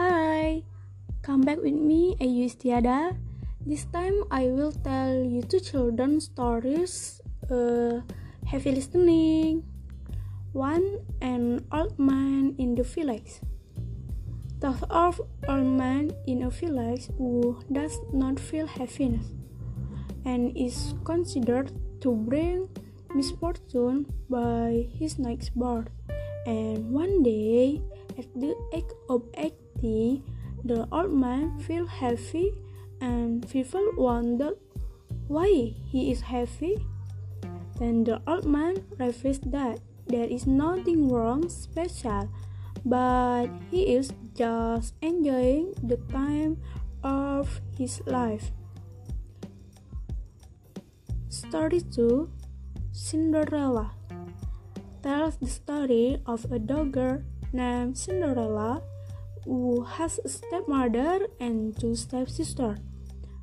Hi, come back with me, Ayu Istiada. This time I will tell you two children stories. Uh, happy listening. One, an old man in the village. The old man in a village who does not feel happiness and is considered to bring misfortune by his next birth. And one day, at the age of 80, the old man feels happy and people wonder why he is happy. Then the old man reveals that there is nothing wrong special, but he is just enjoying the time of his life. Story 2 Cinderella tells the story of a dogger named Cinderella who has a stepmother and two stepsisters.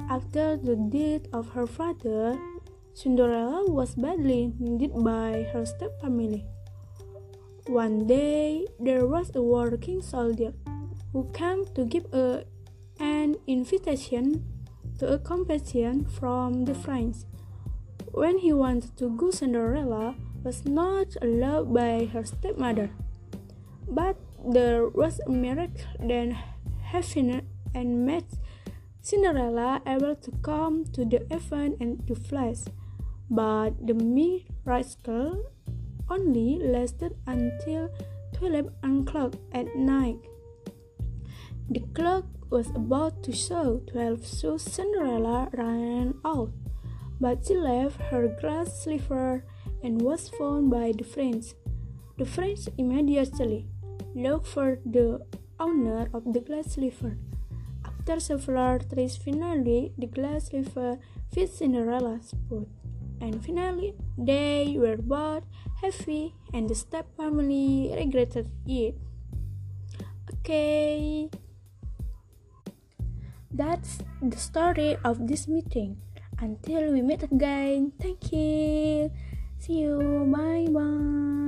After the death of her father, Cinderella was badly needed by her stepfamily. One day, there was a working soldier who came to give a, an invitation to a competition from the French. When he wanted to go, Cinderella was not allowed by her stepmother. But there was a miracle that happened and made Cinderella able to come to the event and to flash. But the miracle only lasted until 12 o'clock at night. The clock was about to show 12, so Cinderella ran out, but she left her glass slipper and was found by the French. The French immediately looked for the owner of the glass slipper. After several tries, finally the glass slipper fit Cinderella's foot. And finally, they were both happy, and the step family regretted it. Okay. That's the story of this meeting. Until we meet again, thank you. See you. Bye bye.